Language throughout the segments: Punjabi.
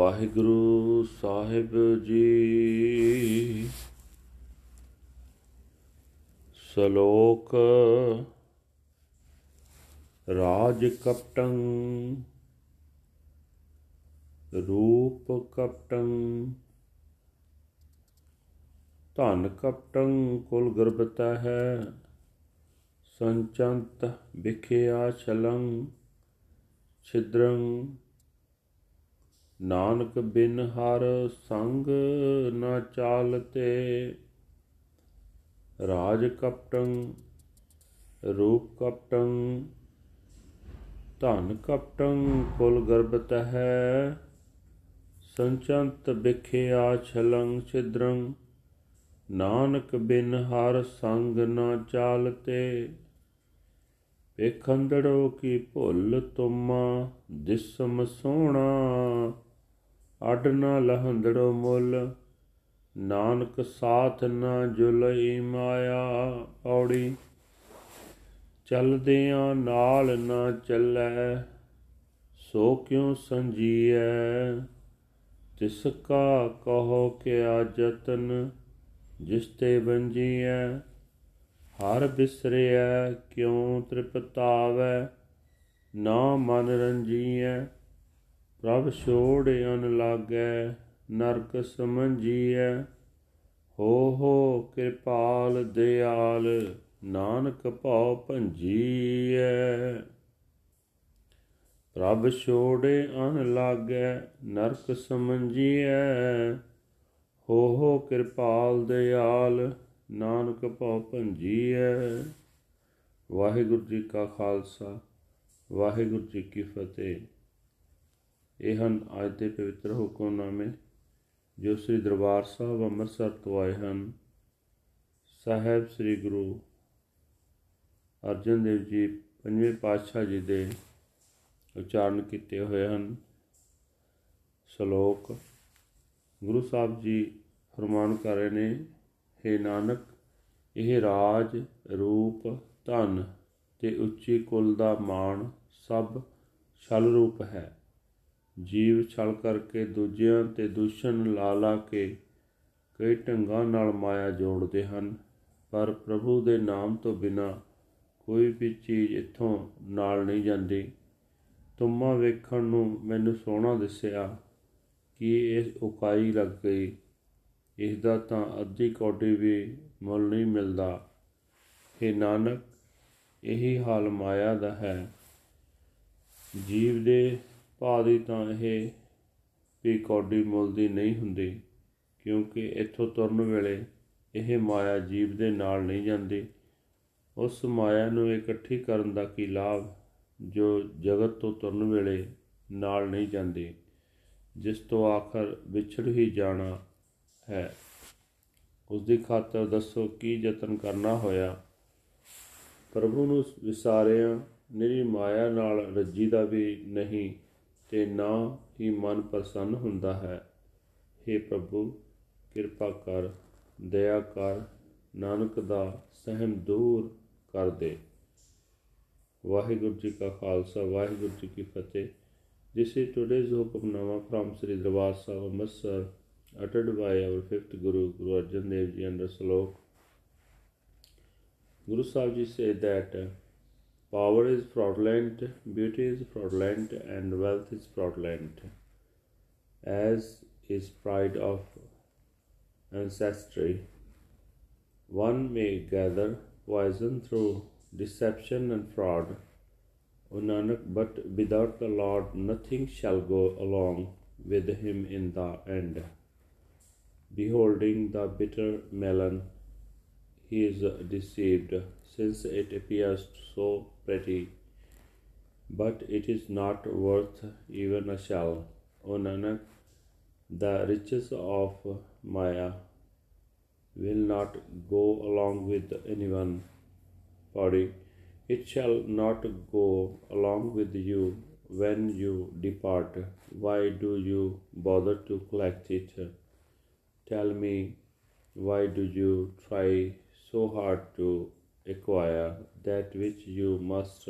ਵਾਹਿਗੁਰੂ ਸਾਹਿਬ ਜੀ। ਸ਼ਲੋਕ ਰਾਜ ਕਪਟੰ, ਰੂਪ ਕਪਟੰ, ਧਨ ਕਪਟੰ, ਕੁਲ ਗਰਬਤਾ ਹੈ ਸੰਚੰਤ ਵਿਖਿਆ ਛਲੰ, ਛਿਦਰੰ ਨਾਨਕ ਬਿਨ ਹਰ ਸੰਗ ਨਾ ਚਾਲਤੇ। ਰਾਜ ਕਪਟੰ, ਰੂਪ ਕਪਟੰ, ਧਨ ਕਪਟੰ, ਕੁਲ ਗਰਬਤ ਹੈ ਸੰਚੰਤ ਵਿਖਿਆ ਛਲੰ ਛਿਦਰੰ। ਨਾਨਕ ਬਿਨ ਹਰ ਸੰਗ ਨਾ ਚਾਲਤੇ। ਵੇਖੰਦੜੋ ਕੀ ਭੁੱਲ ਤੁਮਾ, ਦਿਸਮ ਸੋਹਣਾ ਅਡ ਨਾ ਲਹੰਦੜੋ ਮੁੱਲ, ਨਾਨਕ ਸਾਥ ਨਾ ਜੁਲਈ ਮਾਇਆ ਔੜੀ। ਚਲਦਿਆਂ ਨਾਲ ਨਾ ਚੱਲੈ, ਸੋ ਕਿਉ ਸੰਜੀਐ? ਤਿਸ ਕਾ ਕਹੋ ਕਿਆ ਜਤਨ, ਜਿਸ ਤੇ ਬੰਜੀਐ ਹਰ ਬਿਸਰਿਐ, ਕਿਉ ਤ੍ਰਿਪਤਾਵੈ? ਨਾ ਮਨ ਰੰਜੀਐ। ਪ੍ਰਭ ਛੋੜ ਅਨ ਲਾਗੈ, ਨਰਕ ਸਮਝੀਐ। ਹੋ ਹੋ ਕਿਰਪਾਲ ਦਿਆਲ, ਨਾਨਕ ਭਉ ਭੰਜੀਐ। ਪ੍ਰਭ ਛੋੜ ਅਨ ਲਾਗੈ, ਨਰਕ ਸਮਝੀਐ। ਹੋ ਹੋ ਕਿਰਪਾਲ ਦਿਆਲ, ਨਾਨਕ ਭਉ ਭੰਜੀਐ। ਵਾਹਿਗੁਰੂ ਜੀ ਕਾ ਖਾਲਸਾ, ਵਾਹਿਗੁਰੂ ਜੀ ਕੀ ਫਤਿਹ। ਇਹ ਹਨ ਅੱਜ ਦੇ ਪਵਿੱਤਰ ਹੁਕਮਨਾਮੇ, ਜੋ ਸ੍ਰੀ ਦਰਬਾਰ ਸਾਹਿਬ ਅੰਮ੍ਰਿਤਸਰ ਤੋਂ ਆਏ ਹਨ। ਸਾਹਿਬ ਸ੍ਰੀ ਗੁਰੂ ਅਰਜਨ ਦੇਵ ਜੀ ਪੰਜਵੇਂ ਪਾਤਸ਼ਾਹ ਜੀ ਦੇ ਉਚਾਰਨ ਕੀਤੇ ਹੋਏ ਹਨ। ਸ਼ਲੋਕ, ਗੁਰੂ ਸਾਹਿਬ ਜੀ ਫਰਮਾਨ ਕਰ ਰਹੇ ਨੇ हे ਨਾਨਕ, ਇਹ ਰਾਜ, ਰੂਪ, ਧਨ ਤੇ ਉੱਚੀ ਕੁਲ ਦਾ ਮਾਣ ਸਭ ਛਲ ਰੂਪ ਹੈ। ਜੀਵ ਛਲ ਕਰਕੇ ਦੂਜਿਆਂ ਤੇ ਦੁਸ਼ਣ ਲਾ ਲਾ ਕੇ ਕਈ ਢੰਗਾਂ ਨਾਲ ਮਾਇਆ ਜੋੜਦੇ ਹਨ, ਪਰ ਪ੍ਰਭੂ ਦੇ ਨਾਮ ਤੋਂ ਬਿਨਾ ਕੋਈ ਵੀ ਚੀਜ਼ ਇੱਥੋਂ ਨਾਲ ਨਹੀਂ ਜਾਂਦੀ। ਤੁਮਾ ਵੇਖਣ ਨੂੰ ਮੈਨੂੰ ਸੋਹਣਾ ਦਿਸਿਆ ਕਿ ਇਹ ਉਕਾਈ ਲੱਗ ਗਈ। ਇਸ ਦਾ ਤਾਂ ਅੱਧੀ ਕੌਡੀ ਵੀ ਮੁੱਲ ਨਹੀਂ ਮਿਲਦਾ। हे ਨਾਨਕ, ਇਹੀ ਹਾਲ ਮਾਇਆ ਦਾ ਹੈ। ਜੀਵ ਦੇ ਭਾਅ ਦੀ ਤਾਂ ਇਹ ਵੀ ਕੌਡੀ ਮੁੱਲ ਦੀ ਨਹੀਂ ਹੁੰਦੀ, ਕਿਉਂਕਿ ਇੱਥੋਂ ਤੁਰਨ ਵੇਲੇ ਇਹ ਮਾਇਆ ਜੀਵ ਦੇ ਨਾਲ ਨਹੀਂ ਜਾਂਦੀ। ਉਸ ਮਾਇਆ ਨੂੰ ਇਕੱਠੀ ਕਰਨ ਦਾ ਕੀ ਲਾਭ, ਜੋ ਜਗਤ ਤੋਂ ਤੁਰਨ ਵੇਲੇ ਨਾਲ ਨਹੀਂ ਜਾਂਦੀ, ਜਿਸ ਤੋਂ ਆਖਰ ਵਿਛੜ ਹੀ ਜਾਣਾ ਹੈ। ਉਸ ਦੀ ਖਾਤਰ ਦੱਸੋ ਕੀ ਯਤਨ ਕਰਨਾ ਹੋਇਆ? ਪ੍ਰਭੂ ਨੂੰ ਵਿਸਾਰਿਆ ਨਿਰੀ ਮਾਇਆ ਨਾਲ ਰੱਜੀ ਦਾ ਵੀ ਨਹੀਂ ਤੇ ਨਾ ਹੀ ਮਨ ਪ੍ਰਸੰਨ ਹੁੰਦਾ ਹੈ हे ਪ੍ਰਭੂ ਕਿਰਪਾ ਕਰ ਦਇਆ ਕਰ ਨਾਨਕ ਦਾ ਸਹਿਮ ਦੂਰ ਕਰ ਦੇ ਵਾਹਿਗੁਰੂ ਜੀ ਕਾ ਖਾਲਸਾ ਵਾਹਿਗੁਰੂ ਜੀ ਕੀ ਫਤਿਹ This is today's Hukamnama from Sri Darbar Sahib Amritsar, uttered by our fifth Guru, Guru Arjan Dev Ji under Salok. Guru Sahib Ji said that uh, power is fraudulent, beauty is fraudulent, and wealth is fraudulent, as is pride of ancestry. One may gather poison through deception and fraud. O Nanak, but without the Lord nothing shall go along with him in the end. Beholding the bitter melon, he is deceived, since it appears so pretty, but it is not worth even a shell. O Nanak, the riches of Maya will not go along with anyone. Body it shall not go along with you when you depart. Why do you bother to collect it? Tell me, why do you try so hard to acquire that which you must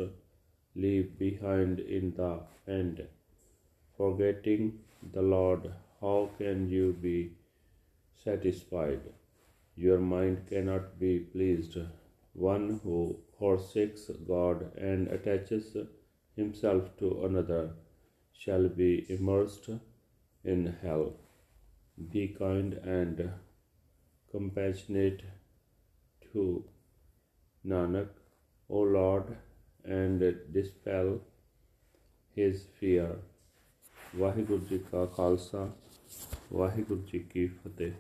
leave behind in the end? forgetting the Lord, how can you be satisfied? Your mind cannot be pleased. One who forsakes God and attaches himself to another shall be immersed in hell. Be kind and compassionate to Nanak, O Lord, and dispel his fear. Waheguru ji ਕਾ ਖਾਲਸਾ ਵਾਹਿਗੁਰੂ ਜੀ ਕੀ ਫਤਿਹ